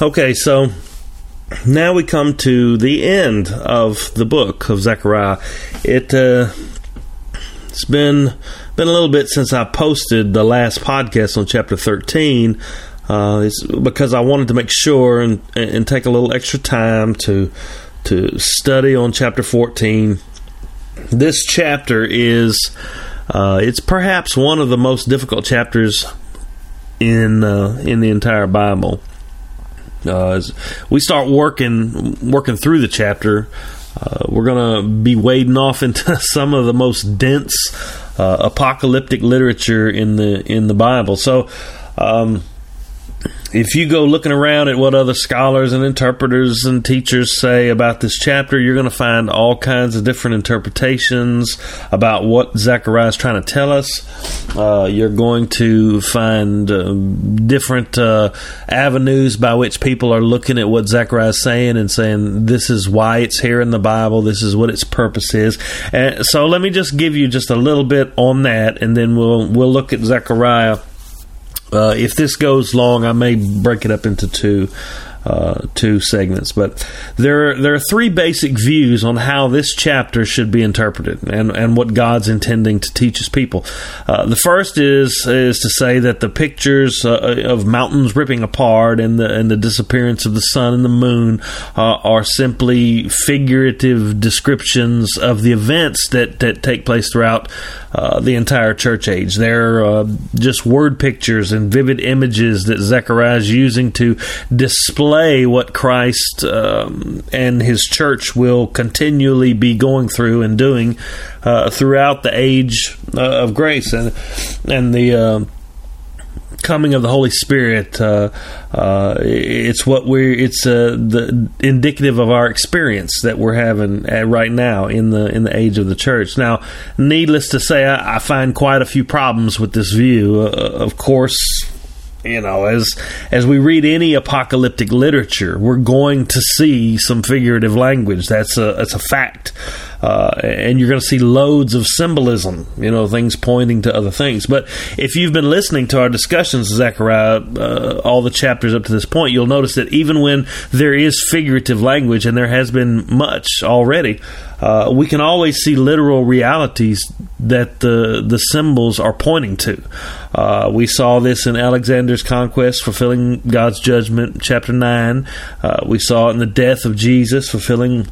Okay, so now we come to the end of the book of Zechariah. It uh, it's been been a little bit since I posted the last podcast on chapter thirteen. Uh, it's because I wanted to make sure and and take a little extra time to to study on chapter fourteen. This chapter is uh, it's perhaps one of the most difficult chapters in uh, in the entire Bible. Uh, as we start working working through the chapter, uh, we're going to be wading off into some of the most dense uh, apocalyptic literature in the in the Bible. So. Um, if you go looking around at what other scholars and interpreters and teachers say about this chapter, you're going to find all kinds of different interpretations about what Zechariah is trying to tell us. Uh, you're going to find uh, different uh, avenues by which people are looking at what Zechariah is saying and saying this is why it's here in the Bible, this is what its purpose is. And so let me just give you just a little bit on that, and then we'll we'll look at Zechariah uh, if this goes long, I may break it up into two. Uh, two segments, but there there are three basic views on how this chapter should be interpreted and, and what God's intending to teach His people. Uh, the first is is to say that the pictures uh, of mountains ripping apart and the and the disappearance of the sun and the moon uh, are simply figurative descriptions of the events that that take place throughout uh, the entire church age. They're just word pictures and vivid images that Zechariah is using to display what Christ um, and his church will continually be going through and doing uh, throughout the age uh, of grace and and the uh, coming of the Holy Spirit. Uh, uh, it's what we're. It's uh, the indicative of our experience that we're having right now in the in the age of the church. Now, needless to say, I, I find quite a few problems with this view. Uh, of course, you know as as we read any apocalyptic literature we're going to see some figurative language. That's a that's a fact uh, and you're going to see loads of symbolism you know things pointing to other things but if you've been listening to our discussions Zechariah uh, all the chapters up to this point you'll notice that even when there is figurative language and there has been much already uh, we can always see literal realities that the the symbols are pointing to. Uh, we saw this in Alexander's conquest, fulfilling God's judgment, chapter nine. Uh, we saw it in the death of Jesus, fulfilling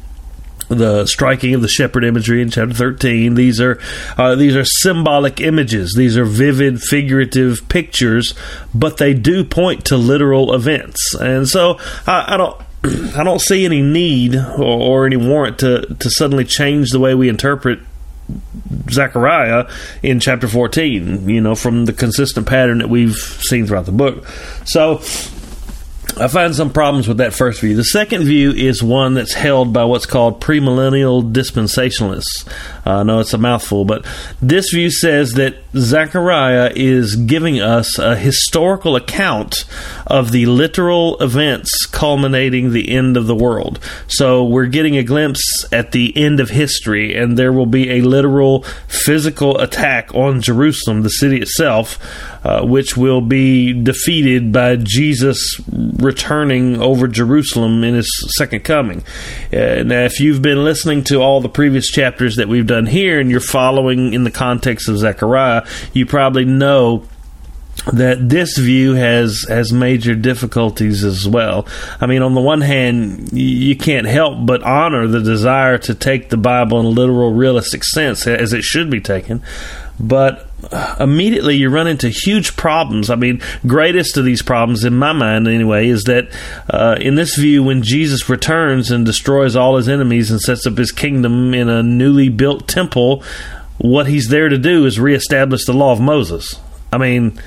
the striking of the shepherd imagery in chapter 13 these are uh, these are symbolic images. These are vivid figurative pictures but they do point to literal events. And so I, I don't I don't see any need or, or, any warrant to, to suddenly change the way we interpret Zechariah in chapter 14, you know, from the consistent pattern that we've seen throughout the book. So I find some problems with that first view. The second view is one that's held by what's called premillennial dispensationalists. Uh, I know it's a mouthful, but this view says that Zechariah is giving us a historical account of the literal events culminating the end of the world. So we're getting a glimpse at the end of history, and there will be a literal physical attack on Jerusalem, the city itself, uh, which will be defeated by Jesus returning over Jerusalem in his second coming. Uh, now, if you've been listening to all the previous chapters that we've done here and you're following in the context of Zechariah, you probably know that this view has has major difficulties as well. I mean, on the one hand, you can't help but honor the desire to take the Bible in a literal, realistic sense, as it should be taken but immediately you run into huge problems. I mean, greatest of these problems, in my mind anyway, is that uh, in this view, when Jesus returns and destroys all his enemies and sets up his kingdom in a newly built temple, what he's there to do is reestablish the law of Moses. I mean,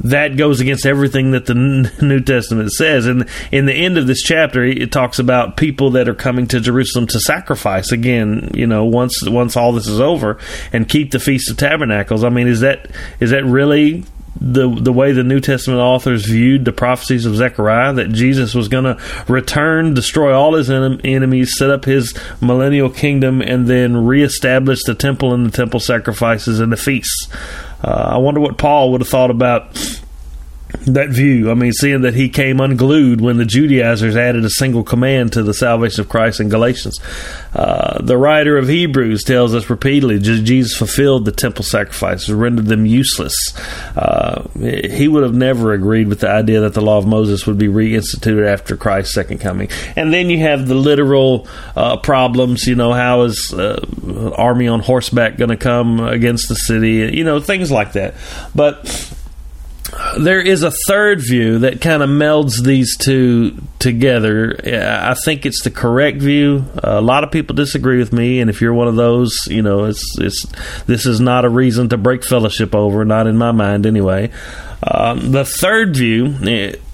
that goes against everything that the New Testament says. And in the end of this chapter, it talks about people that are coming to Jerusalem to sacrifice again. You know, once once all this is over, and keep the Feast of Tabernacles. I mean, is that is that really the the way the New Testament authors viewed the prophecies of Zechariah that Jesus was going to return, destroy all his en- enemies, set up his millennial kingdom, and then reestablish the temple and the temple sacrifices and the feasts. Uh, I wonder what Paul would have thought about that view. I mean, seeing that he came unglued when the Judaizers added a single command to the salvation of Christ in Galatians. Uh, the writer of Hebrews tells us repeatedly Jesus fulfilled the temple sacrifices, rendered them useless. Uh, he would have never agreed with the idea that the law of Moses would be reinstituted after Christ's second coming. And then you have the literal uh, problems. You know, how is uh, army on horseback going to come against the city? You know, things like that. But there is a third view that kind of melds these two together. I think it's the correct view. A lot of people disagree with me, and if you're one of those, you know, it's it's this is not a reason to break fellowship over. Not in my mind, anyway. Um, the third view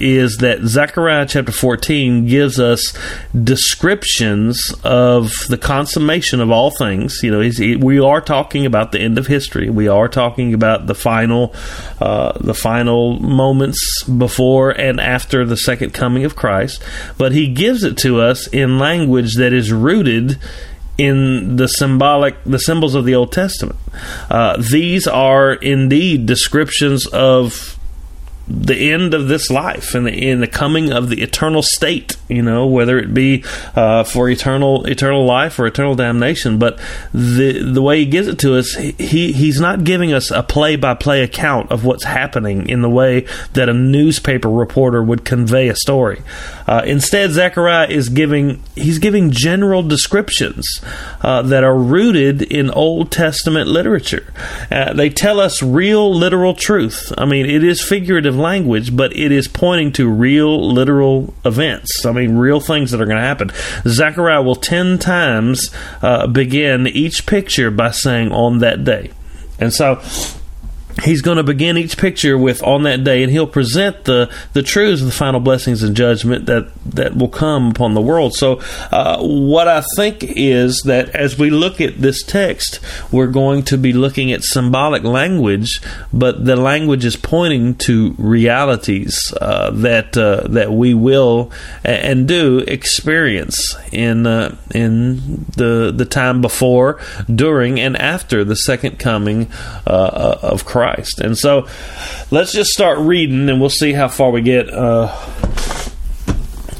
is that Zechariah chapter 14 gives us descriptions of the consummation of all things. You know, we are talking about the end of history. We are talking about the final, uh, the final moments before and after the second coming of Christ. But he gives it to us in language that is rooted in the symbolic the symbols of the Old Testament. Uh, these are indeed descriptions of the end of this life and the, in the coming of the eternal state, you know, whether it be uh, for eternal eternal life or eternal damnation. But the the way he gives it to us, he he's not giving us a play by play account of what's happening in the way that a newspaper reporter would convey a story. Uh, instead, Zechariah is giving he's giving general descriptions uh, that are rooted in Old Testament literature. Uh, they tell us real literal truth. I mean, it is figurative figurative language, but it is pointing to real, literal events. I mean, real things that are going to happen. Zechariah will 10 times uh, begin each picture by saying, on that day. And so he's going to begin each picture with on that day and he'll present the the truths of the final blessings and judgment that that will come upon the world. So uh, what i think is that as we look at this text we're going to be looking at symbolic language but the language is pointing to realities uh, that uh, that we will and do experience in uh, in the the time before during and after the second coming uh, of Christ Christ. And so let's just start reading and we'll see how far we get. Uh,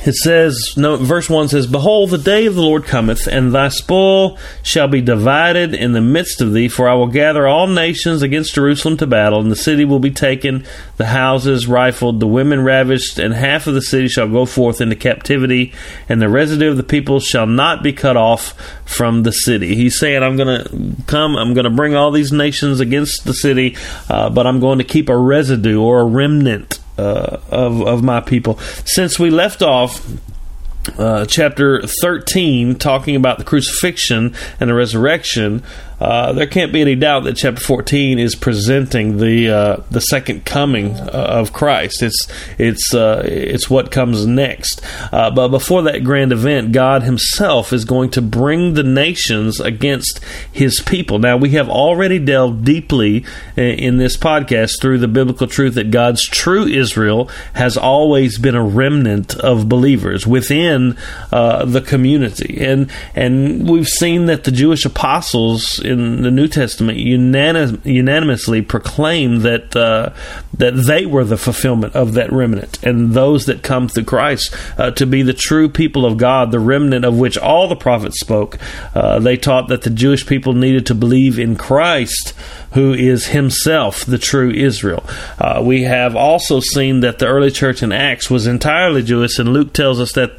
it says, no, verse 1 says, Behold, the day of the Lord cometh, and thy spoil shall be divided in the midst of thee, for I will gather all nations against Jerusalem to battle, and the city will be taken, the houses rifled, the women ravished, and half of the city shall go forth into captivity, and the residue of the people shall not be cut off from the city. He's saying, I'm going to come, I'm going to bring all these nations against the city, uh, but I'm going to keep a residue or a remnant uh, of of my people. Since we left off uh, chapter 13 talking about the crucifixion and the resurrection uh, there can't be any doubt that chapter 14 is presenting the uh, the second coming uh, of Christ. It's it's uh, it's what comes next. Uh, but before that grand event, God Himself is going to bring the nations against His people. Now we have already delved deeply in this podcast through the biblical truth that God's true Israel has always been a remnant of believers within the community, and and we've seen that the Jewish apostles in the New Testament unanim- unanimously proclaim that uh, that they were the fulfillment of that remnant, and those that come through Christ uh, to be the true people of God, the remnant of which all the prophets spoke. Uh, they taught that the Jewish people needed to believe in Christ who is himself the true Israel. Uh, we have also seen that the early church in Acts was entirely Jewish, and Luke tells us that,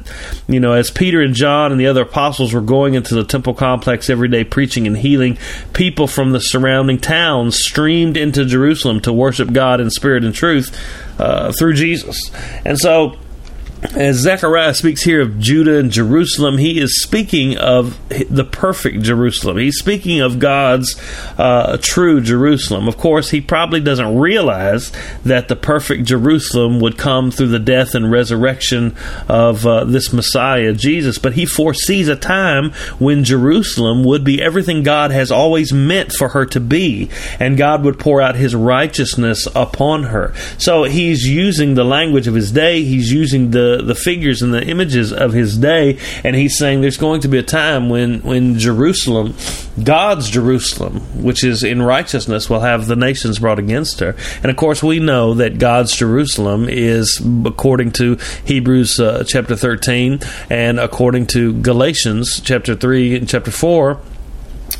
you know, as Peter and John and the other apostles were going into the temple complex every day preaching and healing, people from the surrounding towns streamed into Jerusalem to worship God in spirit and truth uh, through Jesus. And so, as Zechariah speaks here of Judah and Jerusalem, he is speaking of the perfect Jerusalem. He's speaking of God's uh, true Jerusalem. Of course, he probably doesn't realize that the perfect Jerusalem would come through the death and resurrection of uh, this Messiah, Jesus, but he foresees a time when Jerusalem would be everything God has always meant for her to be, and God would pour out his righteousness upon her. So he's using the language of his day, he's using the the, figures and the images of his day, and he's saying there's going to be a time when, when Jerusalem, God's Jerusalem, which is in righteousness, will have the nations brought against her. And of course, we know that God's Jerusalem is, according to Hebrews uh, chapter 13 and according to Galatians chapter 3 and chapter 4,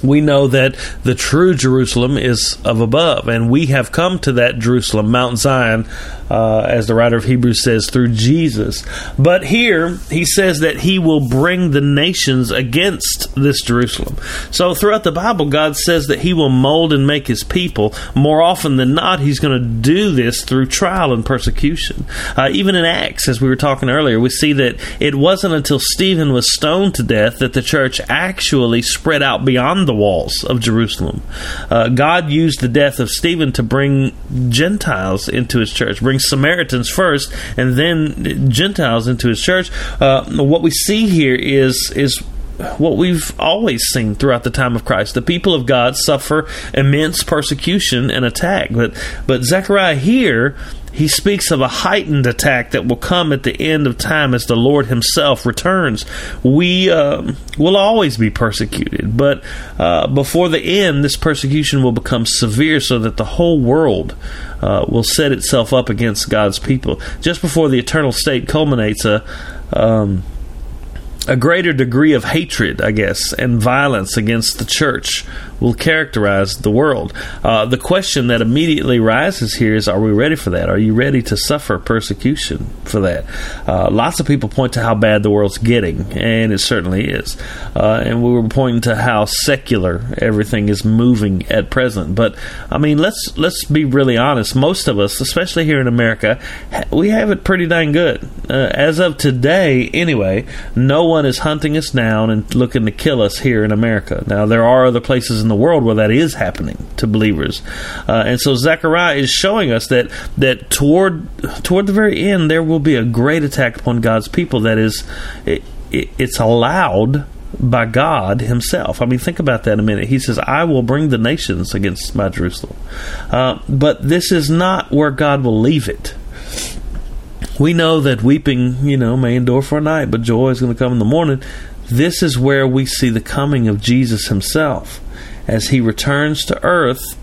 we know that the true Jerusalem is of above, and we have come to that Jerusalem, Mount Zion, uh, as the writer of Hebrews says, through Jesus. But here he says that he will bring the nations against this Jerusalem. So throughout the Bible, God says that he will mold and make his people. More often than not, he's going to do this through trial and persecution. Uh, even in Acts, as we were talking earlier, we see that it wasn't until Stephen was stoned to death that the church actually spread out beyond the walls of Jerusalem. Uh, God used the death of Stephen to bring Gentiles into his church, bring Samaritans first, and then Gentiles into his church. Uh, what we see here is is what we've always seen throughout the time of Christ. The people of God suffer immense persecution and attack. But but Zechariah here he speaks of a heightened attack that will come at the end of time as the Lord Himself returns. We uh, will always be persecuted, but uh, before the end, this persecution will become severe so that the whole world uh, will set itself up against God's people. Just before the eternal state culminates, a um, a greater degree of hatred, I guess, and violence against the church will characterize the world. Uh, the question that immediately rises here is Are we ready for that? Are you ready to suffer persecution for that? Uh, lots of people point to how bad the world's getting, and it certainly is. Uh, and we were pointing to how secular everything is moving at present. But, I mean, let's, let's be really honest. Most of us, especially here in America, we have it pretty dang good. Uh, as of today, anyway, no one is hunting us down and looking to kill us here in America. Now, there are other places in the world where that is happening to believers. Uh, and so Zechariah is showing us that that toward toward the very end there will be a great attack upon God's people that is it, it, it's allowed by God Himself. I mean, think about that a minute. He says, I will bring the nations against my Jerusalem. Uh, but this is not where God will leave it. We know that weeping, you know, may endure for a night, but joy is going to come in the morning. This is where we see the coming of Jesus Himself as he returns to earth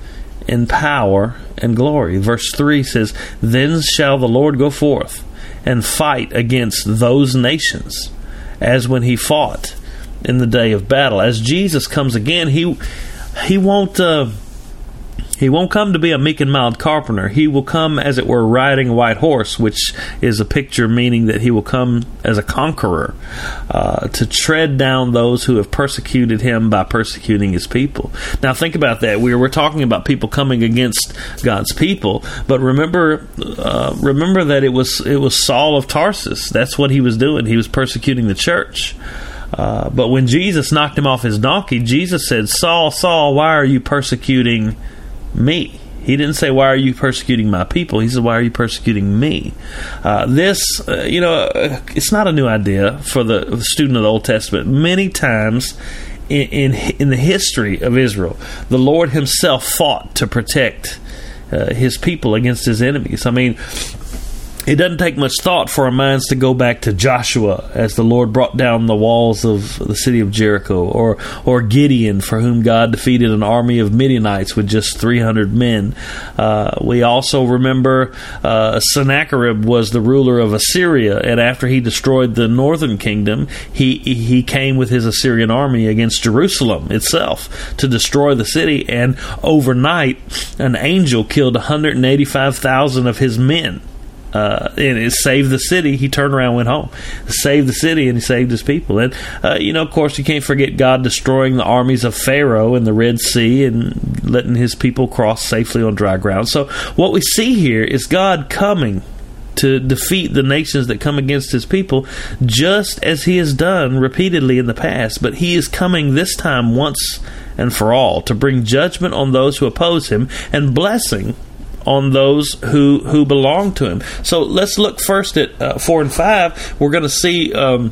in power and glory. Verse 3 says, Then shall the Lord go forth and fight against those nations as when he fought in the day of battle. As Jesus comes again, he he won't uh, he won't come to be a meek and mild carpenter. He will come, as it were, riding a white horse, which is a picture meaning that he will come as a conqueror uh, to tread down those who have persecuted him by persecuting his people. Now, think about that. We're, we're talking about people coming against God's people, but remember, uh, remember that it was it was Saul of Tarsus. That's what he was doing. He was persecuting the church. Uh, but when Jesus knocked him off his donkey, Jesus said, Saul, Saul, why are you persecuting me. He didn't say, Why are you persecuting my people? He said, Why are you persecuting me? Uh, this, uh, you know, uh, it's not a new idea for the student of the Old Testament. Many times in, in, in the history of Israel, the Lord Himself fought to protect uh, His people against His enemies. I mean, it doesn't take much thought for our minds to go back to Joshua as the Lord brought down the walls of the city of Jericho, or or Gideon, for whom God defeated an army of Midianites with just 300 men. Uh, we also remember uh, Sennacherib was the ruler of Assyria, and after he destroyed the northern kingdom, he he came with his Assyrian army against Jerusalem itself to destroy the city, and overnight, an angel killed 185,000 of his men uh, and it saved the city. He turned around, went home, saved the city, and he saved his people. And uh, you know, of course, you can't forget God destroying the armies of Pharaoh in the Red Sea and letting his people cross safely on dry ground. So what we see here is God coming to defeat the nations that come against his people, just as he has done repeatedly in the past. But he is coming this time once and for all to bring judgment on those who oppose him and blessing on those who who belong to him. So let's look first at uh, four and five. We're going to see. Um,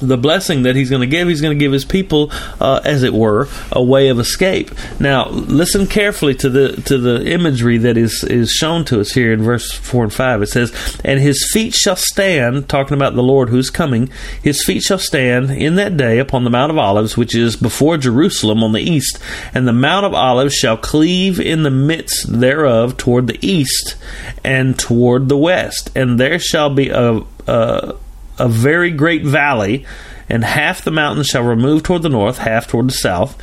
the blessing that he's going to give, he's going to give his people, uh, as it were, a way of escape. Now, listen carefully to the to the imagery that is is shown to us here in verse four and five. It says, "And his feet shall stand," talking about the Lord who's coming. His feet shall stand in that day upon the Mount of Olives, which is before Jerusalem on the east, and the Mount of Olives shall cleave in the midst thereof toward the east and toward the west, and there shall be a, a a very great valley, and half the mountains shall remove toward the north, half toward the south.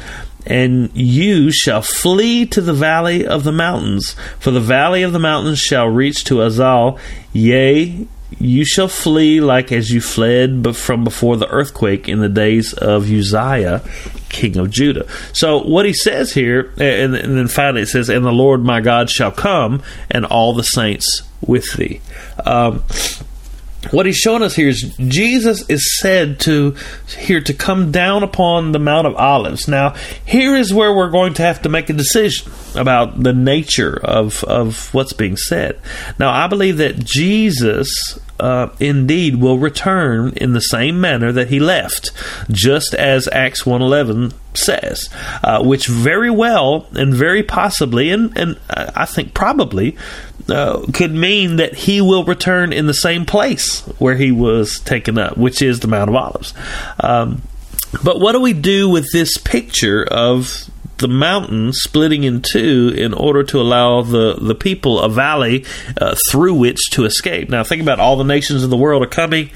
And you shall flee to the valley of the mountains, for the valley of the mountains shall reach to Azal. Yea, you shall flee like as you fled but from before the earthquake in the days of Uzziah, king of Judah. So what he says here, and, and then finally it says, "And the Lord my God shall come, and all the saints with thee." Um, what he's showing us here is Jesus is said to here to come down upon the Mount of Olives. Now, here is where we're going to have to make a decision about the nature of of what's being said. Now, I believe that Jesus uh, indeed will return in the same manner that he left, just as Acts 1.11 says, uh, which very well and very possibly, and, and I think probably, uh, could mean that he will return in the same place where he was taken up, which is the Mount of Olives. Um, but what do we do with this picture of the mountain splitting in two in order to allow the, the people a valley uh, through which to escape. Now, think about all the nations of the world are coming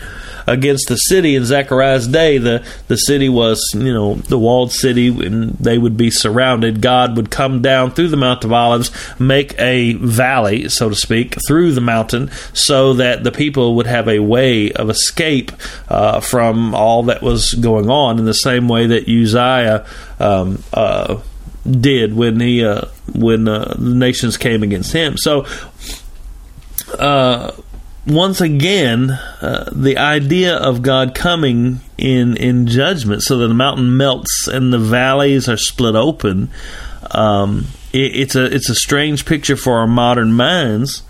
against the city in Zechariah's day. The, the city was, you know, the walled city, and they would be surrounded. God would come down through the Mount of Olives, make a valley, so to speak, through the mountain so that the people would have a way of escape uh, from all that was going on in the same way that Uzziah. Um, uh, did when he uh, when uh, the nations came against him. So, uh, once again, uh, the idea of God coming in in judgment, so that the mountain melts and the valleys are split open. Um, it, it's a it's a strange picture for our modern minds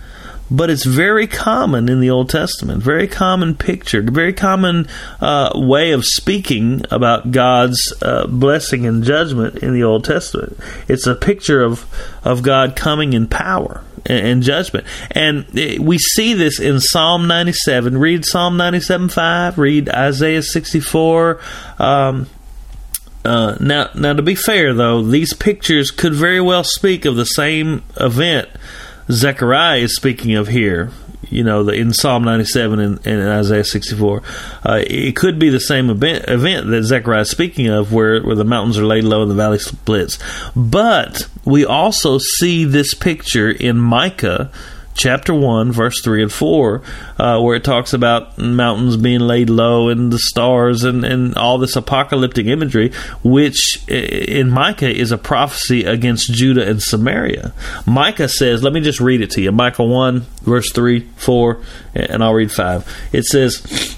but it's very common in the Old Testament. Very common picture, very common uh, way of speaking about God's uh, blessing and judgment in the Old Testament. It's a picture of of God coming in power and, judgment, and we see this in Psalm ninety seven. Read Psalm ninety seven five. Read Isaiah sixty four. Um, uh, now, now to be fair though, these pictures could very well speak of the same event Zechariah is speaking of here. You know, the, in Psalm 97 and, and Isaiah 64, uh, it could be the same event, event that Zechariah is speaking of, where where the mountains are laid low and the valley splits. But we also see this picture in Micah chapter 1, verse 3 and 4, uh, where it talks about mountains being laid low and the stars and, and all this apocalyptic imagery, which in Micah is a prophecy against Judah and Samaria. Micah says, let me just read it to you Micah 1, verse 3, 4, and I'll read 5. It says,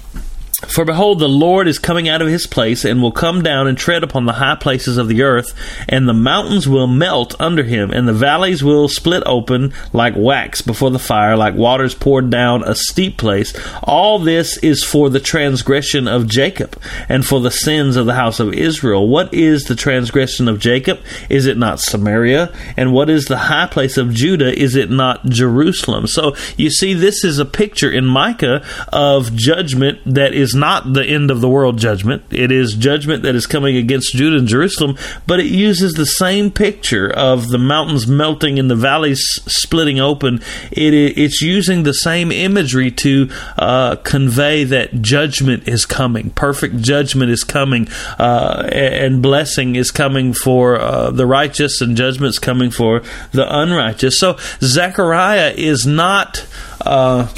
for behold, the Lord is coming out of his place, and will come down and tread upon the high places of the earth, and the mountains will melt under him, and the valleys will split open like wax before the fire, like waters poured down a steep place. All this is for the transgression of Jacob, and for the sins of the house of Israel. What is the transgression of Jacob? Is it not Samaria? And what is the high place of Judah? Is it not Jerusalem? So you see, this is a picture in Micah of judgment that is not the end of the world judgment. It is judgment that is coming against Judah and Jerusalem, but it uses the same picture of the mountains melting and the valleys splitting open. It, it's using the same imagery to uh, convey that judgment is coming, perfect judgment is coming, uh, and blessing is coming for uh, the righteous, and judgment's coming for the unrighteous. So Zechariah is not. Uh,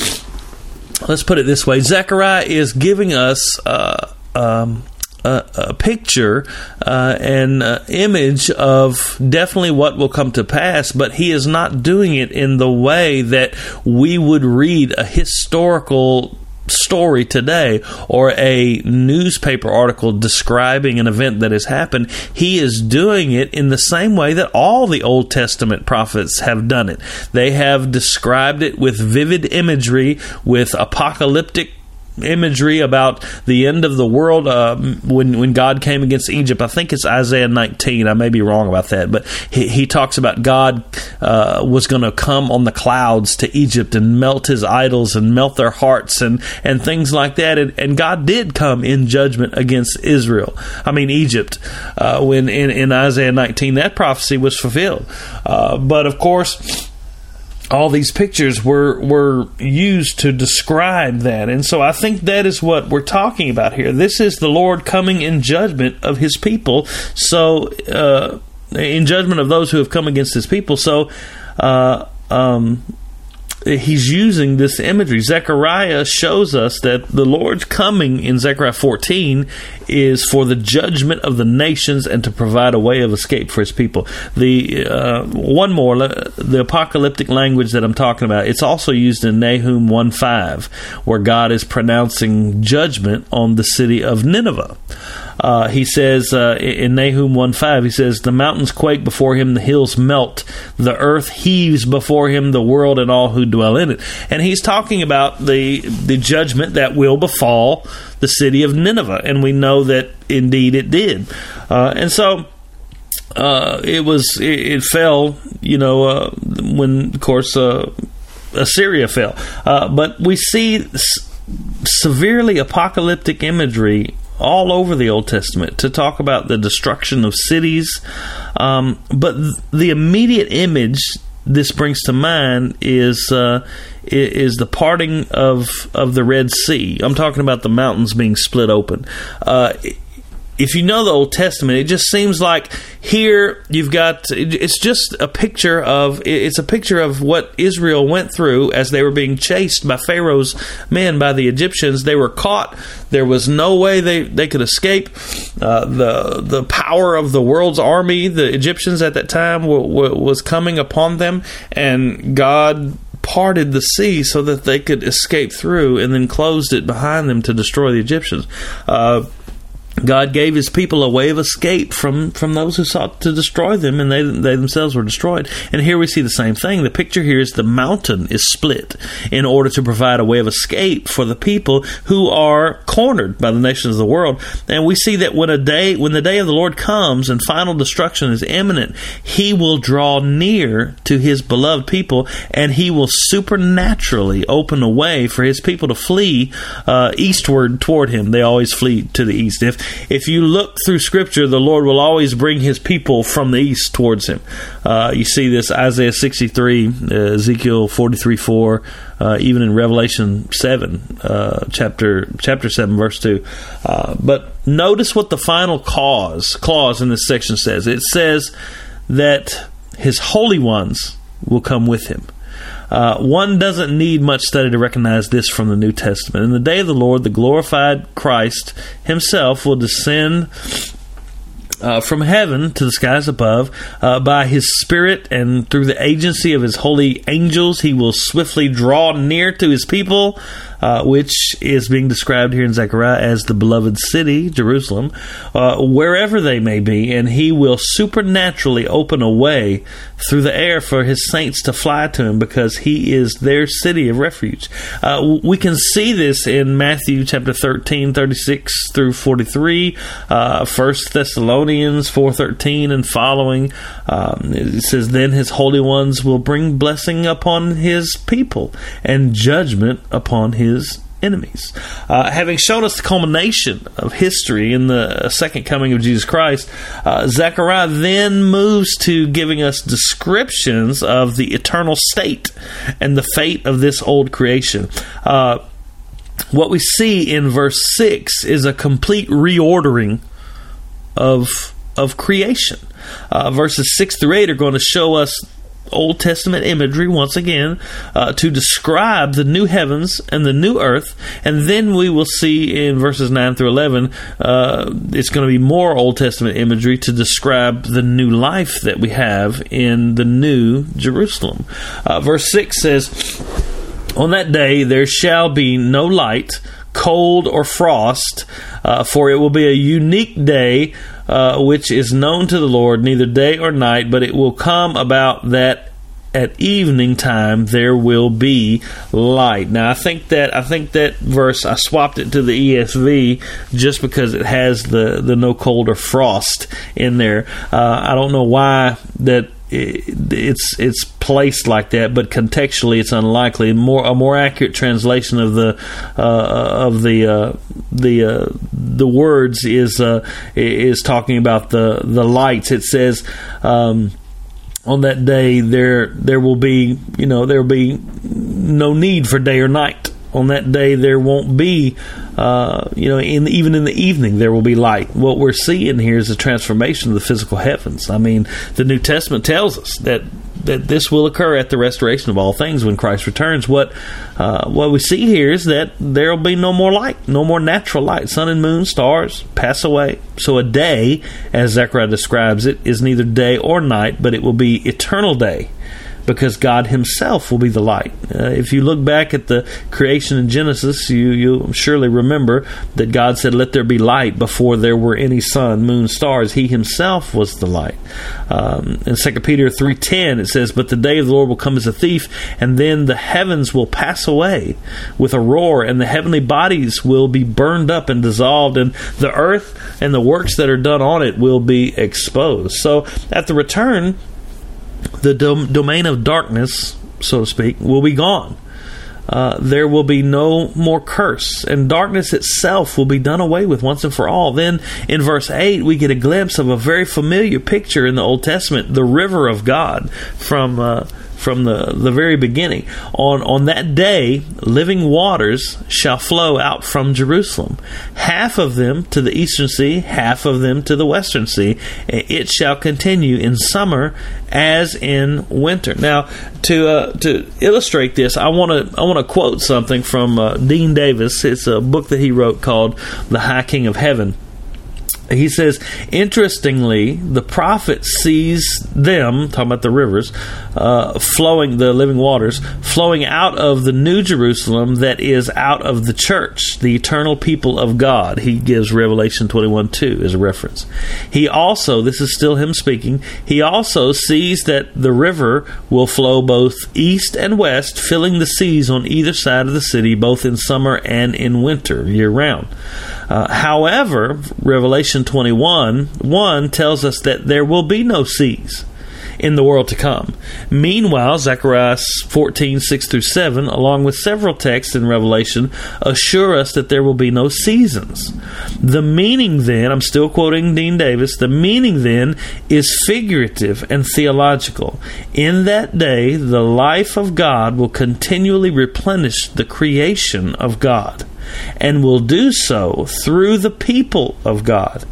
let's put it this way. Zechariah is giving us uh, um, a, a, picture uh, and uh, image of definitely what will come to pass, but he is not doing it in the way that we would read a historical story today or a newspaper article describing an event that has happened, he is doing it in the same way that all the Old Testament prophets have done it. They have described it with vivid imagery, with apocalyptic imagery about the end of the world uh, when when God came against Egypt. I think it's Isaiah 19. I may be wrong about that, but he, he talks about God uh, was going to come on the clouds to Egypt and melt his idols and melt their hearts and and things like that. And, and God did come in judgment against Israel. I mean Egypt. Uh, when in, in Isaiah 19 that prophecy was fulfilled. Uh, but of course all these pictures were were used to describe that. And so i think that is what we're talking about here. This is the lord coming in judgment of his people. So uh, in judgment of those who have come against his people. So uh, um, he's using this imagery. Zechariah shows us that the Lord's coming in Zechariah 14 is for the judgment of the nations and to provide a way of escape for his people. The uh, one more, the apocalyptic language that I'm talking about, it's also used in Nahum 1:5, where God is pronouncing judgment on the city of Nineveh. Uh, he says uh, in Nahum 1:5, he says, "The mountains quake before him, the hills melt, the earth heaves before him, the world and all who dwell in it." And he's talking about the the judgment that will befall the city of Nineveh, and we know that indeed it did. Uh, and so. Uh, it was it, it, fell, you know, uh, when of course Assyria fell, but we see s- severely apocalyptic imagery all over the Old Testament to talk about the destruction of cities. Um, but th- the immediate image this brings to mind is uh, is the parting of of the Red Sea. I'm talking about the mountains being split open. Uh, if you know the Old Testament, it just seems like here you've got it's just a picture of it's a picture of what Israel went through as they were being chased by Pharaoh's men by the Egyptians. They were caught. There was no way they, they could escape. Uh, the the power of the world's army, the Egyptians at that time, w- w- was coming upon them, and God parted the sea so that they could escape through, and then closed it behind them to destroy the Egyptians. Uh, God gave his people a way of escape from, from those who sought to destroy them, and they, they themselves were destroyed. And here we see the same thing. The picture here is the mountain is split in order to provide a way of escape for the people who are cornered by the nations of the world. And we see that when a day, when the day of the Lord comes and final destruction is imminent, he will draw near to his beloved people, and he will supernaturally open a way for his people to flee uh, eastward toward him. They always flee to the east. If if you look through Scripture, the Lord will always bring His people from the east towards Him. Uh, you see this Isaiah 63, uh, Ezekiel 43 4, uh, even in Revelation 7, uh, chapter chapter 7, verse 2. Uh, but notice what the final cause clause in this section says. It says that His holy ones will come with Him. Uh, one doesn't need much study to recognize this from the New Testament. In the day of the Lord, the glorified Christ himself will descend uh, from heaven to the skies above. Uh, by his Spirit and through the agency of his holy angels, he will swiftly draw near to his people uh, which is being described here in Zechariah as the beloved city, Jerusalem, uh, wherever they may be, and he will supernaturally open a way through the air for his saints to fly to him because he is their city of refuge. Uh, we can see this in Matthew chapter 13, 36 through 43, uh, 1 Thessalonians 4.13 and following. Um, it says, Then his holy ones will bring blessing upon his people and judgment upon his his enemies. Uh, having shown us the culmination of history in the second coming of Jesus Christ, uh, Zechariah then moves to giving us descriptions of the eternal state and the fate of this old creation. Uh, what we see in verse 6 is a complete reordering of, of creation. Uh, verses 6 through 8 are going to show us Old Testament imagery once again uh, to describe the new heavens and the new earth, and then we will see in verses nine through eleven, uh, it's going to be more Old Testament imagery to describe the new life that we have in the new Jerusalem. Uh, verse six says, "On that day there shall be no light." cold or frost, uh, for it will be a unique day uh, which is known to the Lord, neither day or night, but it will come about that at evening time there will be light. Now I think that I think that verse I swapped it to the ESV just because it has the the no cold or frost in there. Uh, I don't know why that it's it's placed like that, but contextually it's unlikely. More a more accurate translation of the uh, of the uh, the uh, the words is uh, is talking about the the lights. It says. Um, on that day, there there will be you know there will be no need for day or night on that day there won't be uh, you know in even in the evening there will be light what we're seeing here is a transformation of the physical heavens i mean the new testament tells us that that this will occur at the restoration of all things when Christ returns. What uh, what we see here is that there will be no more light, no more natural light. Sun and moon, stars pass away. So a day, as Zechariah describes it, is neither day or night, but it will be eternal day because God Himself will be the light. Uh, if you look back at the creation in Genesis, you you surely remember that God said, "Let there be light," before there were any sun, moon, stars. He Himself was the light. Um, in Second Peter three ten, it says, "But the day of the Lord will come as a thief, and then the heavens will pass away with a roar, and the heavenly bodies will be burned up and dissolved, and the earth and the works that are done on it will be exposed." So at the return the dom- domain of darkness, so to speak, will be gone. Uh, there will be no more curse, and darkness itself will be done away with once and for all. Then in verse 8, we get a glimpse of a very familiar picture in the Old Testament the river of God from. Uh, from the, the very beginning. On, on that day, living waters shall flow out from Jerusalem, half of them to the eastern sea, half of them to the western sea. It shall continue in summer as in winter. Now, to uh, to illustrate this, I want to I want to quote something from uh, Dean Davis. It's a book that he wrote called "The High King of Heaven." He says, interestingly, the prophet sees them, talking about the rivers, uh, flowing, the living waters, flowing out of the new Jerusalem that is out of the church, the eternal people of God. He gives Revelation 21 2 as a reference. He also, this is still him speaking, he also sees that the river will flow both east and west, filling the seas on either side of the city, both in summer and in winter, year round. Uh, however, Revelation 21 1 tells us that there will be no seas in the world to come. Meanwhile, Zechariah 14, 6 through 7, along with several texts in Revelation, assure us that there will be no seasons. The meaning then, I'm still quoting Dean Davis, the meaning then is figurative and theological. In that day, the life of God will continually replenish the creation of God and will do so through the people of God.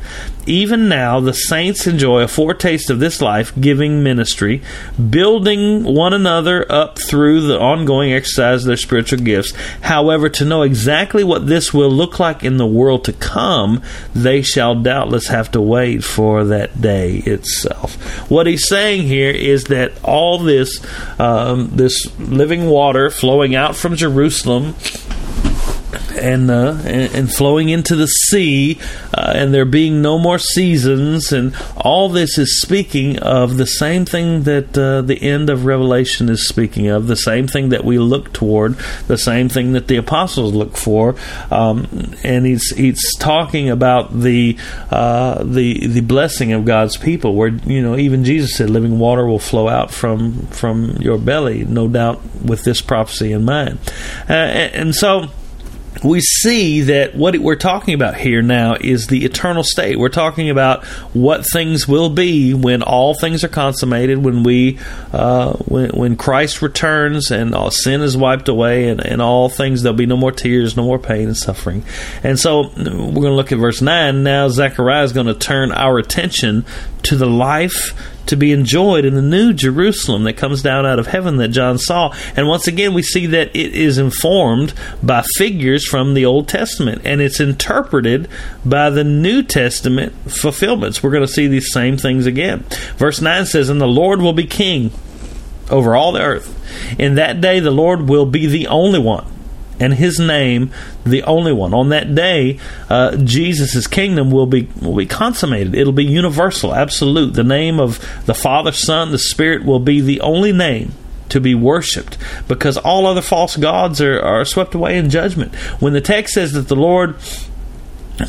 Even now, the saints enjoy a foretaste of this life giving ministry, building one another up through the ongoing exercise of their spiritual gifts. However, to know exactly what this will look like in the world to come, they shall doubtless have to wait for that day itself. What he's saying here is that all this, um, this living water flowing out from Jerusalem and, uh, and, and flowing into the sea, uh, and there being no more seasons, and all this is speaking of the same thing that uh, the end of Revelation is speaking of, the same thing that we look toward, the same thing that the apostles look for, um, and he's he's talking about the uh, the the blessing of God's people, where you know even Jesus said, "Living water will flow out from from your belly," no doubt with this prophecy in mind, uh, and, and so we see that what we're talking about here now is the eternal state. We're talking about what things will be when all things are consummated, when we, uh, when, when Christ returns and all sin is wiped away, and, and all things there'll be no more tears, no more pain and suffering. And so we're going to look at verse nine now. Zechariah is going to turn our attention to the life to be enjoyed in the new Jerusalem that comes down out of heaven that John saw. And once again, we see that it is informed by figures from the Old Testament and it's interpreted by the New Testament fulfillments. We're going to see these same things again. Verse 9 says, And the Lord will be king over all the earth. In that day, the Lord will be the only one and his name the only one. On that day, uh, Jesus' kingdom will be will be consummated. It'll be universal, absolute. The name of the Father, Son, the Spirit will be the only name to be worshipped because all other false gods are, are swept away in judgment. When the text says that the Lord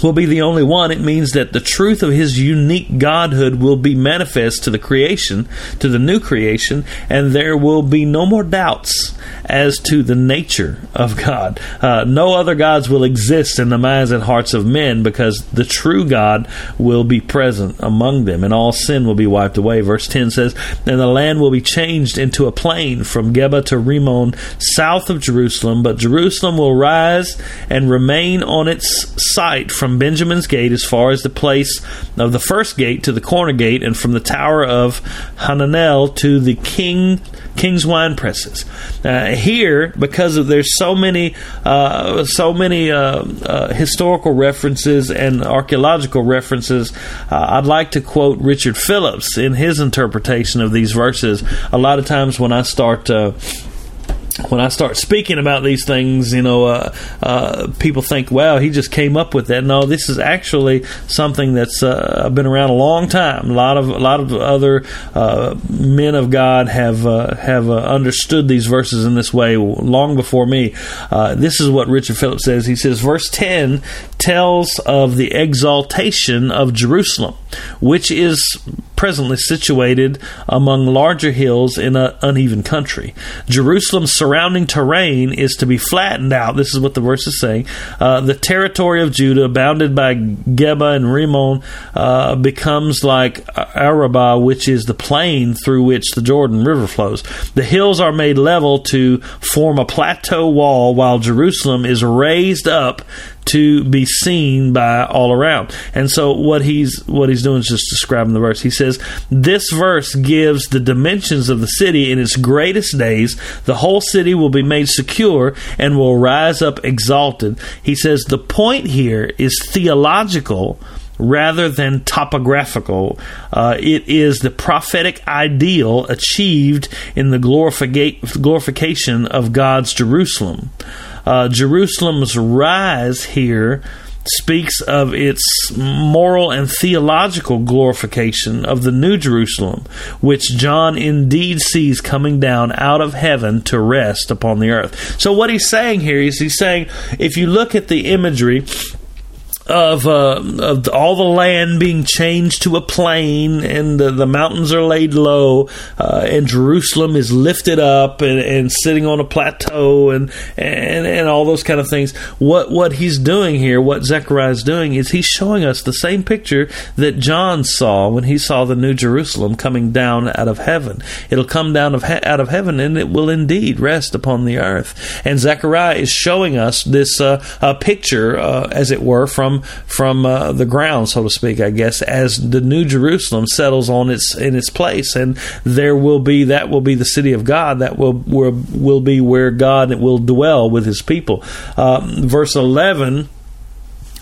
will be the only one, it means that the truth of his unique godhood will be manifest to the creation, to the new creation, and there will be no more doubts as to the nature of God. Uh, no other gods will exist in the minds and hearts of men because the true God will be present among them, and all sin will be wiped away. Verse 10 says, And the land will be changed into a plain from Geba to Rimmon, south of Jerusalem, but Jerusalem will rise and remain on its site from Benjamin's gate as far as the place of the first gate to the corner gate, and from the tower of Hananel to the king king's wine presses. Uh, here, because of there's so many uh, so many uh, uh historical references and archaeological references, uh, I'd like to quote Richard Phillips in his interpretation of these verses. A lot of times when I start uh, when I start speaking about these things, you know, uh, uh, people think, "Wow, he just came up with that." No, this is actually something that's uh, been around a long time. A lot of a lot of other uh, men of God have uh, have uh, understood these verses in this way long before me. this is what Richard Phillips says. He says, verse ten tells of the exaltation of Jerusalem, which is presently situated among larger hills in an uneven country. Jerusalem's surrounding terrain is to be flattened out. This is what the verse is saying. Uh, the territory of Judah, bounded by Geba and Rimmon, uh, becomes like Arabah, which is the plain through which the Jordan River flows. The hills are made level to form a plateau wall, while Jerusalem is raised up to be seen by all around. And so what he's what he's doing is just describing the verse. He says this verse gives the dimensions of the city in its greatest days. The whole city will be made secure and will rise up exalted. He says the point here is theological rather than topographical. Uh, it is the prophetic ideal achieved in the glorifica- glorification of God's Jerusalem. Uh, Jerusalem's rise here speaks of its moral and theological glorification of the New Jerusalem, which John indeed sees coming down out of heaven to rest upon the earth. So, what he's saying here is he's saying if you look at the imagery, of, uh, of all the land being changed to a plain, and the, the mountains are laid low, uh, and Jerusalem is lifted up and, and sitting on a plateau, and, and and all those kind of things. What what he's doing here, what Zechariah is doing, is he's showing us the same picture that John saw when he saw the New Jerusalem coming down out of heaven. It'll come down of he- out of heaven, and it will indeed rest upon the earth. And Zechariah is showing us this uh, picture, uh, as it were, from from uh, the ground, so to speak, I guess, as the New Jerusalem settles on its in its place, and there will be that will be the city of God that will will, will be where God will dwell with His people. Um, verse eleven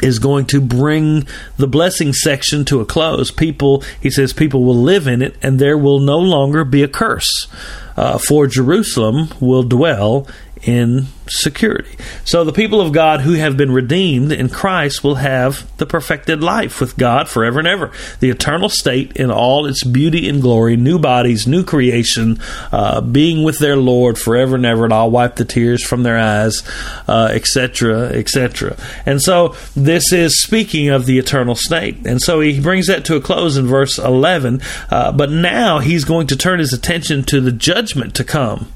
is going to bring the blessing section to a close. People, he says, people will live in it, and there will no longer be a curse. Uh, for Jerusalem will dwell in security. So the people of God who have been redeemed in Christ will have the perfected life with God forever and ever. The eternal state in all its beauty and glory, new bodies, new creation, uh, being with their Lord forever and ever, and I'll wipe the tears from their eyes, etc., uh, etc. Et and so this is speaking of the eternal state. And so he brings that to a close in verse 11. Uh, but now he's going to turn his attention to the judgment to come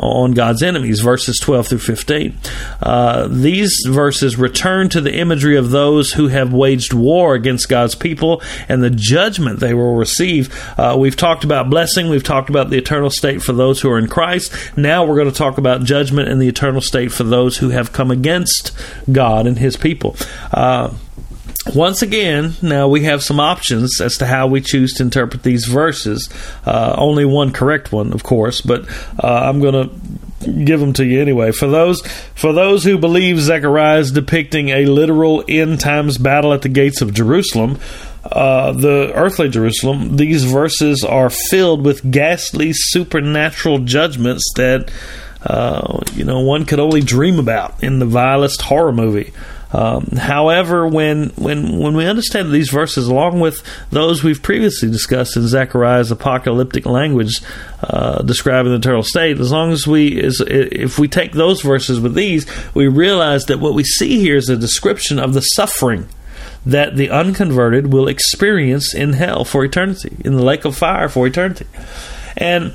on God's enemies, verses 12 through 15. Uh, these verses return to the imagery of those who have waged war against God's people and the judgment they will receive. Uh, we've talked about blessing, we've talked about the eternal state for those who are in Christ. Now we're going to talk about judgment and the eternal state for those who have come against God and His people. Uh, once again, now we have some options as to how we choose to interpret these verses. Uh, only one correct one, of course, but uh, I'm going to give them to you anyway. For those for those who believe Zechariah is depicting a literal end times battle at the gates of Jerusalem, uh, the earthly Jerusalem, these verses are filled with ghastly supernatural judgments that uh, you know one could only dream about in the vilest horror movie. Um, however, when when when we understand these verses, along with those we've previously discussed in Zechariah's apocalyptic language uh, describing the eternal state, as long as we is if we take those verses with these, we realize that what we see here is a description of the suffering that the unconverted will experience in hell for eternity, in the lake of fire for eternity, and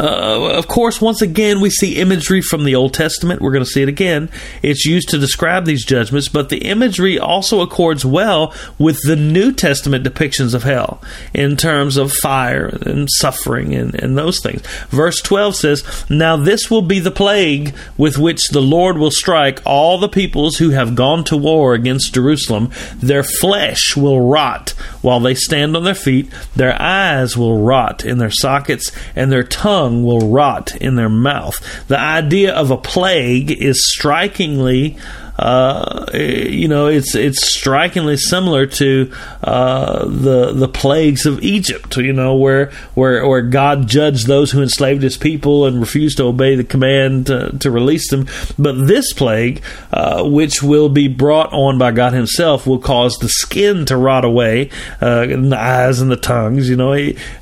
uh, of course, once again, we see imagery from the Old Testament. We're going to see it again. It's used to describe these judgments, but the imagery also accords well with the New Testament depictions of hell in terms of fire and suffering and, and those things. Verse 12 says, Now this will be the plague with which the Lord will strike all the peoples who have gone to war against Jerusalem. Their flesh will rot while they stand on their feet, their eyes will rot in their sockets, and their tongue tongue will rot in their mouth. The idea of a plague is strikingly uh, you know, it's it's strikingly similar to uh, the the plagues of Egypt. You know, where where where God judged those who enslaved His people and refused to obey the command to, to release them. But this plague, uh, which will be brought on by God Himself, will cause the skin to rot away, uh, the eyes and the tongues. You know,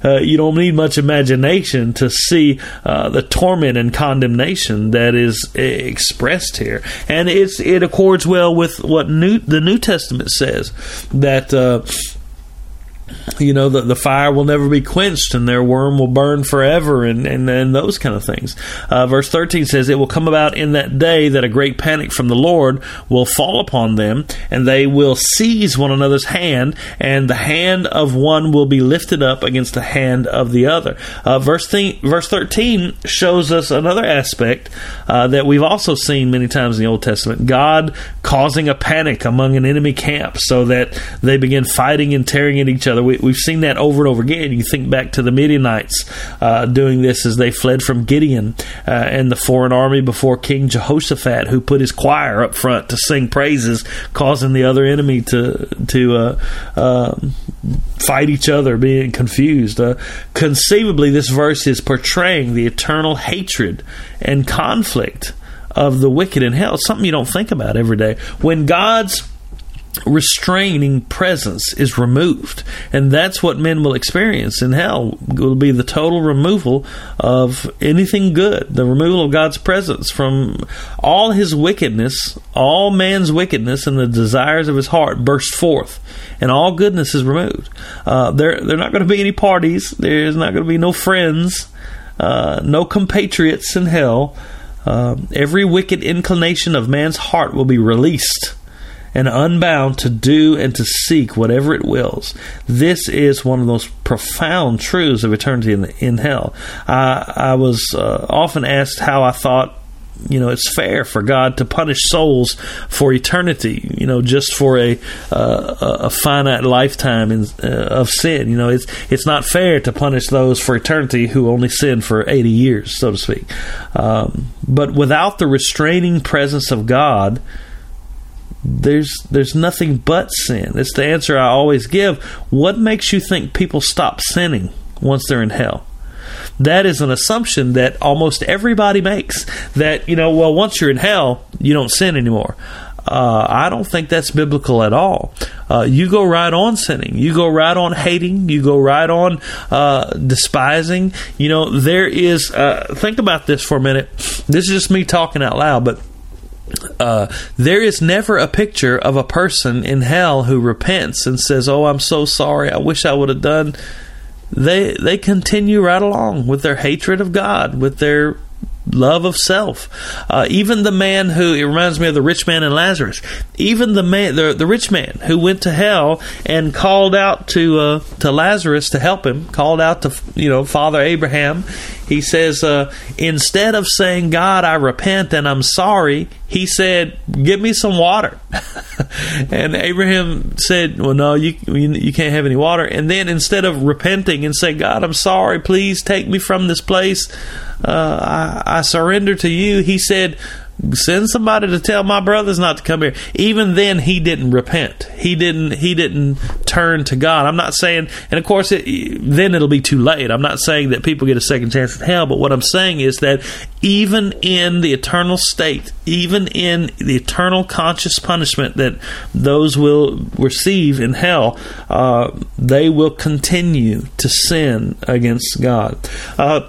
uh, you don't need much imagination to see uh, the torment and condemnation that is expressed here, and it's it accords well with what New, the New Testament says that uh, you know, the, the fire will never be quenched and their worm will burn forever and, and, and those kind of things. Uh, verse 13 says, It will come about in that day that a great panic from the Lord will fall upon them, and they will seize one another's hand, and the hand of one will be lifted up against the hand of the other. Uh, verse, th- verse 13 shows us another aspect uh, that we've also seen many times in the Old Testament God causing a panic among an enemy camp so that they begin fighting and tearing at each other. We, we've seen that over and over again. You think back to the Midianites uh, doing this as they fled from Gideon uh, and the foreign army before King Jehoshaphat, who put his choir up front to sing praises, causing the other enemy to to uh, um, fight each other, being confused. Uh, conceivably, this verse is portraying the eternal hatred and conflict of the wicked in hell. Something you don't think about every day. When God's restraining presence is removed. And that's what men will experience in hell. It will be the total removal of anything good, the removal of God's presence from all his wickedness, all man's wickedness and the desires of his heart burst forth, and all goodness is removed. Uh, there, there are not going to be any parties, there's not going to be no friends, uh, no compatriots in hell. Uh, every wicked inclination of man's heart will be released and unbound to do and to seek whatever it wills. This is one of those profound truths of eternity in, in hell. I, I was uh, often asked how I thought you know it's fair for God to punish souls for eternity. You know, just for a uh, a finite lifetime in, uh, of sin. You know, it's it's not fair to punish those for eternity who only sin for eighty years, so to speak. Um, but without the restraining presence of God, there's there's nothing but sin. It's the answer I always give. What makes you think people stop sinning once they're in hell? That is an assumption that almost everybody makes. That you know, well, once you're in hell, you don't sin anymore. Uh, I don't think that's biblical at all. Uh, you go right on sinning. You go right on hating. You go right on uh, despising. You know, there is. Uh, think about this for a minute. This is just me talking out loud, but uh, there is never a picture of a person in hell who repents and says, "Oh, I'm so sorry. I wish I would have done." They they continue right along with their hatred of God, with their love of self. Uh, even the man who it reminds me of the rich man and Lazarus. Even the man, the, the rich man who went to hell and called out to uh, to Lazarus to help him, called out to you know Father Abraham. He says uh, instead of saying God, I repent and I'm sorry, he said, "Give me some water." and Abraham said, "Well, no, you, you can't have any water." And then instead of repenting and say, "God, I'm sorry, please take me from this place," uh, I, I surrender to you. He said, send somebody to tell my brothers not to come here. Even then, he didn't repent. He didn't. He didn't turn to God. I'm not saying, and of course, it, then it'll be too late. I'm not saying that people get a second chance in hell, but what I'm saying is that even in the eternal state, even in the eternal conscious punishment that those will receive in hell, uh, they will continue to sin against God. Uh,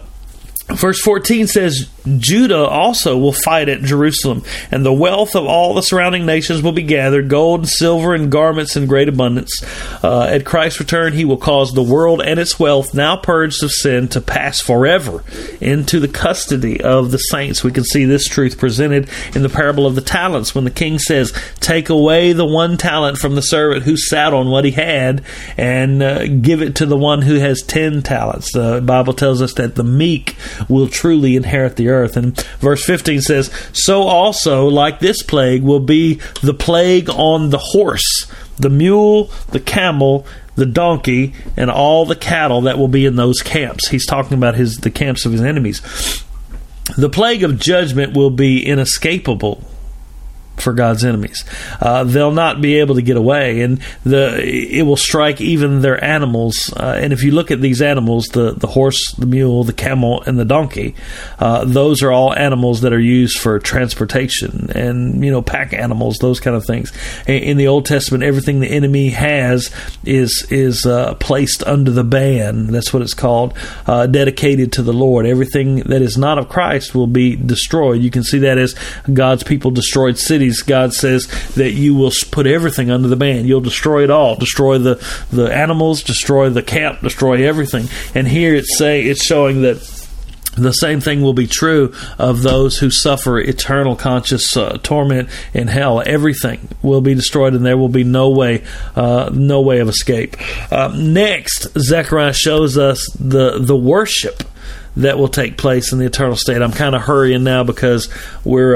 Verse 14 says, Judah also will fight at Jerusalem, and the wealth of all the surrounding nations will be gathered gold and silver and garments in great abundance. Uh, at Christ's return, he will cause the world and its wealth, now purged of sin, to pass forever into the custody of the saints. We can see this truth presented in the parable of the talents when the king says, Take away the one talent from the servant who sat on what he had, and uh, give it to the one who has ten talents. The Bible tells us that the meek will truly inherit the earth. And verse 15 says, So also, like this plague, will be the plague on the horse, the mule, the camel, the donkey, and all the cattle that will be in those camps. He's talking about his the camps of his enemies. The plague of judgment will be inescapable for God's enemies. Uh, they'll not be able to get away, and the it will strike even their animals. Uh, and if you look at these animals, the the horse, the mule, the camel, and the donkey, uh, those are all animals that are used for transportation and you know pack animals, those kind of things. In the Old Testament, everything the enemy has is is uh, placed under the ban. That's what it's called, uh, dedicated to the Lord. Everything that is not of Christ will be destroyed. You can see that as God's people destroyed cities God says that you will put everything under the ban. You'll destroy it all. Destroy the, the animals, destroy the camp, destroy everything. And here it's say it's showing that the same thing will be true of those who suffer eternal conscious uh, torment in hell. Everything will be destroyed, and there will be no way, uh, no way of escape. Uh, next, Zechariah shows us the the worship that will take place in the eternal state. I'm kind of hurrying now because we're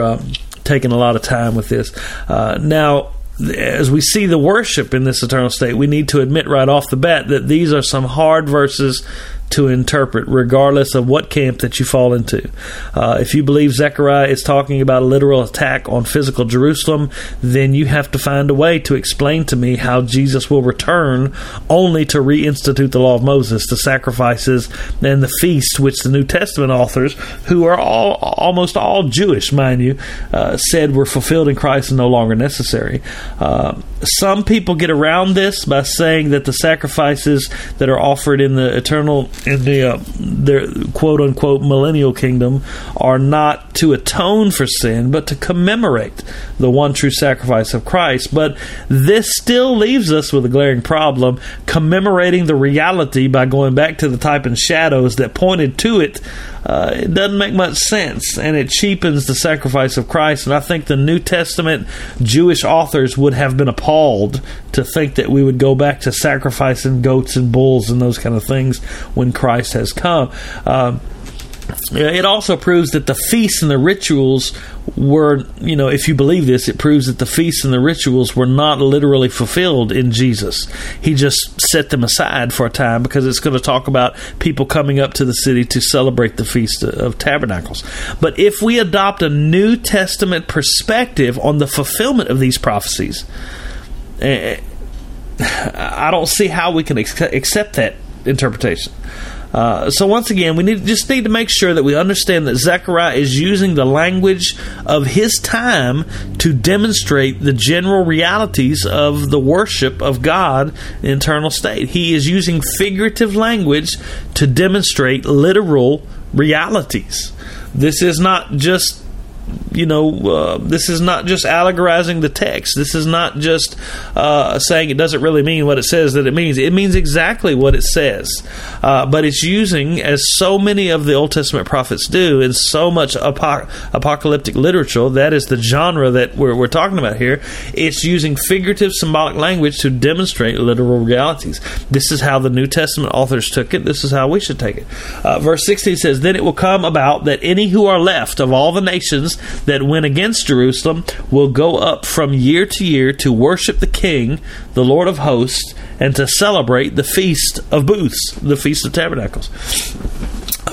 taking a lot of time with this. Uh, now, as we see the worship in this eternal state, we need to admit right off the bat that these are some hard verses to interpret, regardless of what camp that you fall into. Uh, if you believe Zechariah is talking about a literal attack on physical Jerusalem, then you have to find a way to explain to me how Jesus will return only to reinstitute the law of Moses, the sacrifices, and the feast, which the New Testament authors, who are all almost all Jewish, mind you, uh, said were fulfilled in Christ and no longer necessary. Uh, some people get around this by saying that the sacrifices that are offered in the eternal in the uh, their quote unquote millennial kingdom are not to atone for sin, but to commemorate the one true sacrifice of Christ. But this still leaves us with a glaring problem: commemorating the reality by going back to the type and shadows that pointed to it. Uh, it doesn't make much sense, and it cheapens the sacrifice of Christ. And I think the New Testament Jewish authors would have been appalled to think that we would go back to sacrificing goats and bulls and those kind of things when Christ has come. Uh, it also proves that the feasts and the rituals were, you know, if you believe this, it proves that the feasts and the rituals were not literally fulfilled in Jesus. He just set them aside for a time because it's going to talk about people coming up to the city to celebrate the Feast of Tabernacles. But if we adopt a New Testament perspective on the fulfillment of these prophecies, eh, I don't see how we can accept that interpretation. Uh, so once again, we need just need to make sure that we understand that Zechariah is using the language of his time to demonstrate the general realities of the worship of God in eternal state. He is using figurative language to demonstrate literal realities. This is not just you know, uh, this is not just allegorizing the text. This is not just uh, saying it doesn't really mean what it says that it means. It means exactly what it says. Uh, but it's using, as so many of the Old Testament prophets do, in so much apoc- apocalyptic literature, that is the genre that we're, we're talking about here, it's using figurative symbolic language to demonstrate literal realities. This is how the New Testament authors took it. This is how we should take it. Uh, verse 16 says, Then it will come about that any who are left of all the nations that went against Jerusalem will go up from year to year to worship the King, the Lord of hosts, and to celebrate the Feast of Booths, the Feast of Tabernacles.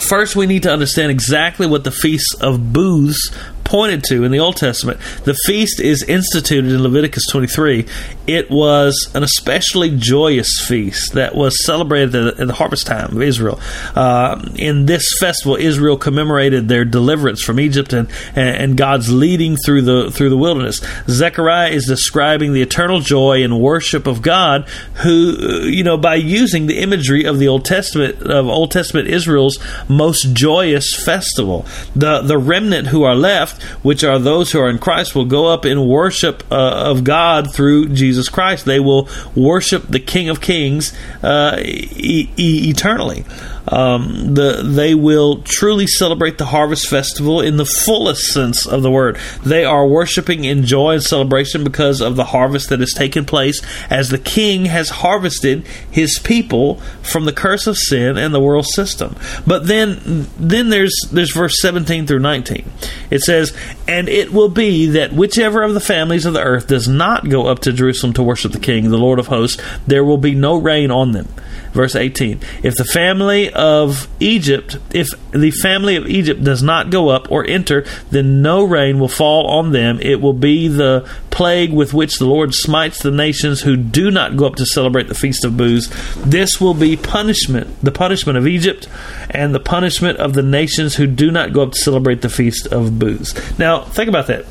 First, we need to understand exactly what the Feast of Booths pointed to in the Old Testament. The feast is instituted in Leviticus 23. It was an especially joyous feast that was celebrated at the, harvest time of Israel. Uh, in this festival, Israel commemorated their deliverance from Egypt and, and God's leading through the through the wilderness. Zechariah is describing the eternal joy and worship of God, who you know by using the imagery of the Old Testament of Old Testament Israel's most joyous festival. The the remnant who are left, which are those who are in Christ, will go up in worship uh, of God through Jesus Christ. They will worship the King of Kings uh, e- eternally. Um, the, they will truly celebrate the harvest festival in the fullest sense of the word. They are worshiping in joy and celebration because of the harvest that has taken place as the king has harvested his people from the curse of sin and the world system. But then then there's there's verse 17 through 19. It says, "And it will be that whichever of the families of the earth does not go up to Jerusalem to worship the king, the Lord of hosts, there will be no rain on them." Verse 18 If the family of Egypt, if the family of Egypt does not go up or enter, then no rain will fall on them. It will be the plague with which the Lord smites the nations who do not go up to celebrate the feast of booths. This will be punishment, the punishment of Egypt, and the punishment of the nations who do not go up to celebrate the feast of booths. Now, think about that.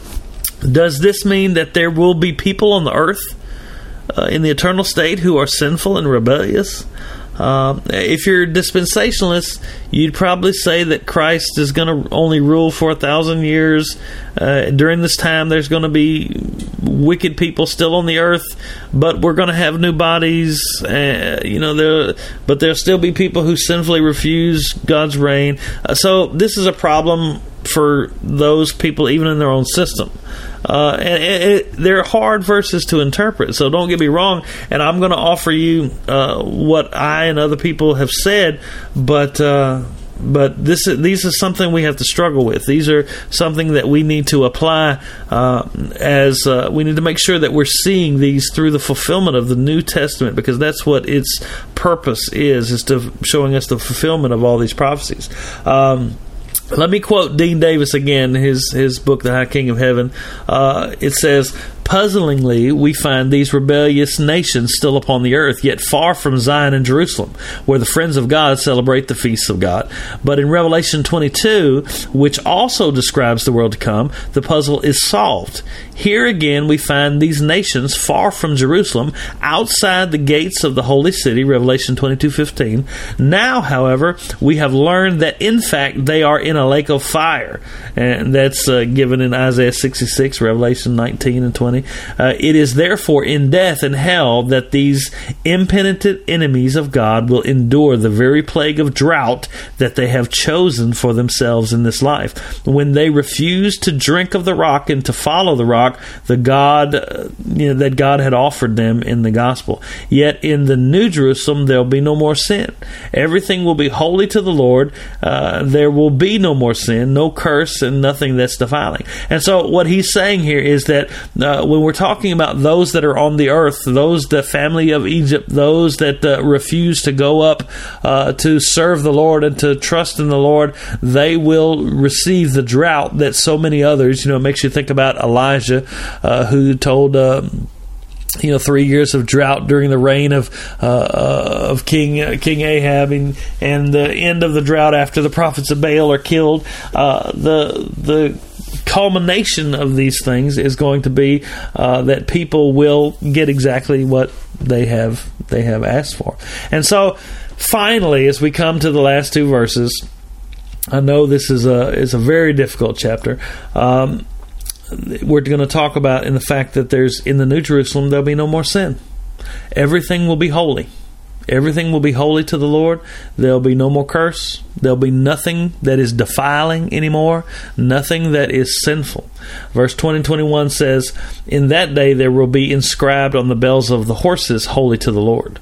Does this mean that there will be people on the earth? Uh, in the eternal state who are sinful and rebellious. Um, if you're dispensationalist, you'd probably say that Christ is going to only rule for a thousand years. Uh, during this time, there's going to be wicked people still on the earth, but we're going to have new bodies. Uh, you know, there, but there'll still be people who sinfully refuse God's reign. Uh, so this is a problem for those people, even in their own system. Uh, and it, they're hard verses to interpret. So don't get me wrong. And I'm going to offer you uh, what I and other people have said, but. Uh, but this is, these are something we have to struggle with. These are something that we need to apply uh, as uh, we need to make sure that we're seeing these through the fulfillment of the New Testament because that's what its purpose is is to showing us the fulfillment of all these prophecies. Um, let me quote Dean Davis again, his his book, The High King of Heaven. Uh, it says, Puzzlingly, we find these rebellious nations still upon the earth, yet far from Zion and Jerusalem, where the friends of God celebrate the feasts of God. But in Revelation 22, which also describes the world to come, the puzzle is solved. Here again, we find these nations far from Jerusalem, outside the gates of the holy city, Revelation 22:15. Now, however, we have learned that in fact they are in a lake of fire, and that's uh, given in Isaiah 66, Revelation 19 and 20. Uh, it is therefore in death and hell that these impenitent enemies of God will endure the very plague of drought that they have chosen for themselves in this life. When they refuse to drink of the rock and to follow the rock, the God uh, you know, that God had offered them in the gospel. Yet in the New Jerusalem there'll be no more sin. Everything will be holy to the Lord. Uh, there will be no more sin, no curse, and nothing that's defiling. And so what he's saying here is that uh, when we're talking about those that are on the earth, those the family of Egypt, those that uh, refuse to go up uh, to serve the Lord and to trust in the Lord, they will receive the drought that so many others. You know, makes you think about Elijah, uh, who told. Um, you know, three years of drought during the reign of uh, uh, of King uh, King Ahab, and, and the end of the drought after the prophets of Baal are killed. Uh, the the culmination of these things is going to be uh, that people will get exactly what they have they have asked for. And so, finally, as we come to the last two verses, I know this is a is a very difficult chapter. Um, we're going to talk about in the fact that there's in the New Jerusalem there'll be no more sin. Everything will be holy. Everything will be holy to the Lord. There'll be no more curse. There'll be nothing that is defiling anymore, nothing that is sinful. Verse 20 and 21 says, In that day there will be inscribed on the bells of the horses, Holy to the Lord.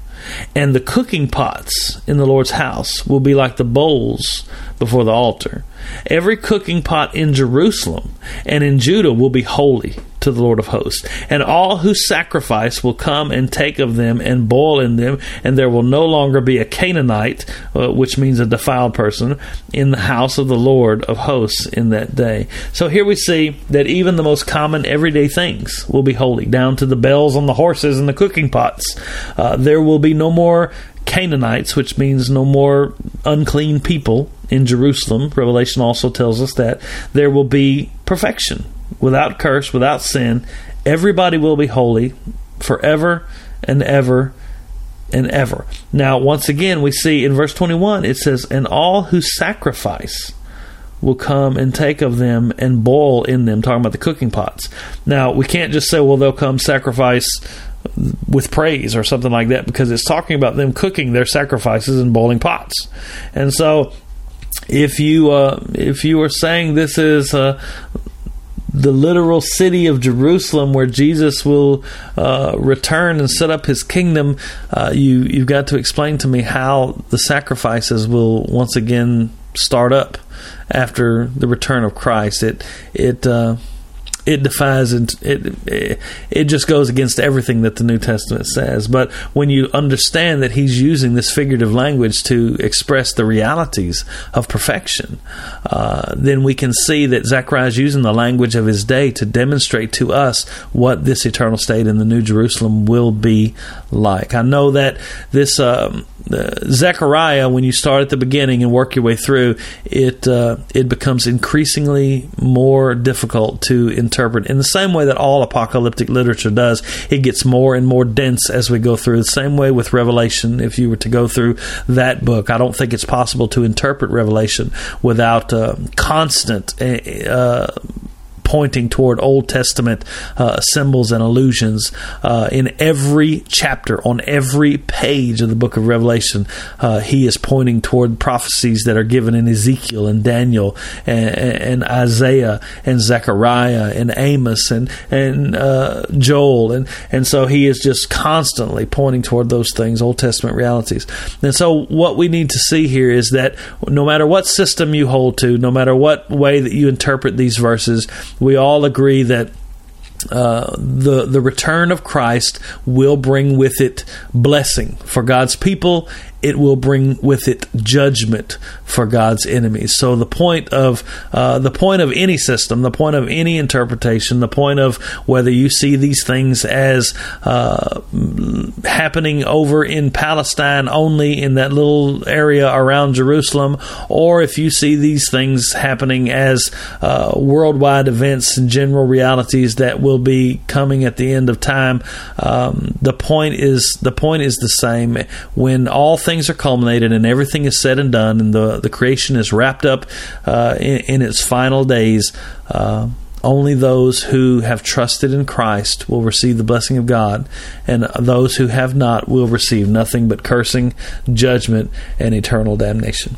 And the cooking pots in the Lord's house will be like the bowls before the altar. Every cooking pot in Jerusalem and in Judah will be holy to the Lord of hosts. And all who sacrifice will come and take of them and boil in them, and there will no longer be a Canaanite, uh, which means a defiled person, in the house of the Lord of hosts in that day. So here we see that even the most common everyday things will be holy, down to the bells on the horses and the cooking pots. Uh, there will be no more Canaanites, which means no more unclean people in Jerusalem. Revelation also tells us that there will be perfection, without curse, without sin. Everybody will be holy forever and ever and ever. Now, once again, we see in verse 21, it says, And all who sacrifice will come and take of them and boil in them, talking about the cooking pots. Now, we can't just say, well, they'll come sacrifice with praise or something like that because it's talking about them cooking their sacrifices in boiling pots. And so if you uh, if you are saying this is uh, the literal city of Jerusalem where Jesus will uh, return and set up his kingdom, uh, you you've got to explain to me how the sacrifices will once again start up after the return of Christ. It it uh, it defies and it, it just goes against everything that the New Testament says. But when you understand that he's using this figurative language to express the realities of perfection, uh, then we can see that Zechariah is using the language of his day to demonstrate to us what this eternal state in the New Jerusalem will be like. I know that this. Um, uh, Zechariah, when you start at the beginning and work your way through, it uh, it becomes increasingly more difficult to interpret. In the same way that all apocalyptic literature does, it gets more and more dense as we go through. The same way with Revelation. If you were to go through that book, I don't think it's possible to interpret Revelation without uh, constant pointing toward Old Testament uh, symbols and allusions uh, in every chapter, on every page of the book of Revelation. Uh, he is pointing toward prophecies that are given in Ezekiel and Daniel and, and Isaiah and Zechariah and Amos and and uh, Joel and and so he is just constantly pointing toward those things, Old Testament realities. And so what we need to see here is that no matter what system you hold to, no matter what way that you interpret these verses, we all agree that uh, the the return of Christ will bring with it blessing for God's people it will bring with it judgment for God's enemies. So the point of uh, the point of any system, the point of any interpretation, the point of whether you see these things as uh, happening over in Palestine only in that little area around Jerusalem, or if you see these things happening as uh, worldwide events and general realities that will be coming at the end of time, um, the point is the point is the same. When all things are culminated and everything is said and done, and the, the creation is wrapped up uh, in, in, its final days, uh, only those who have trusted in Christ will receive the blessing of God, and those who have not will receive nothing but cursing, judgment, and eternal damnation.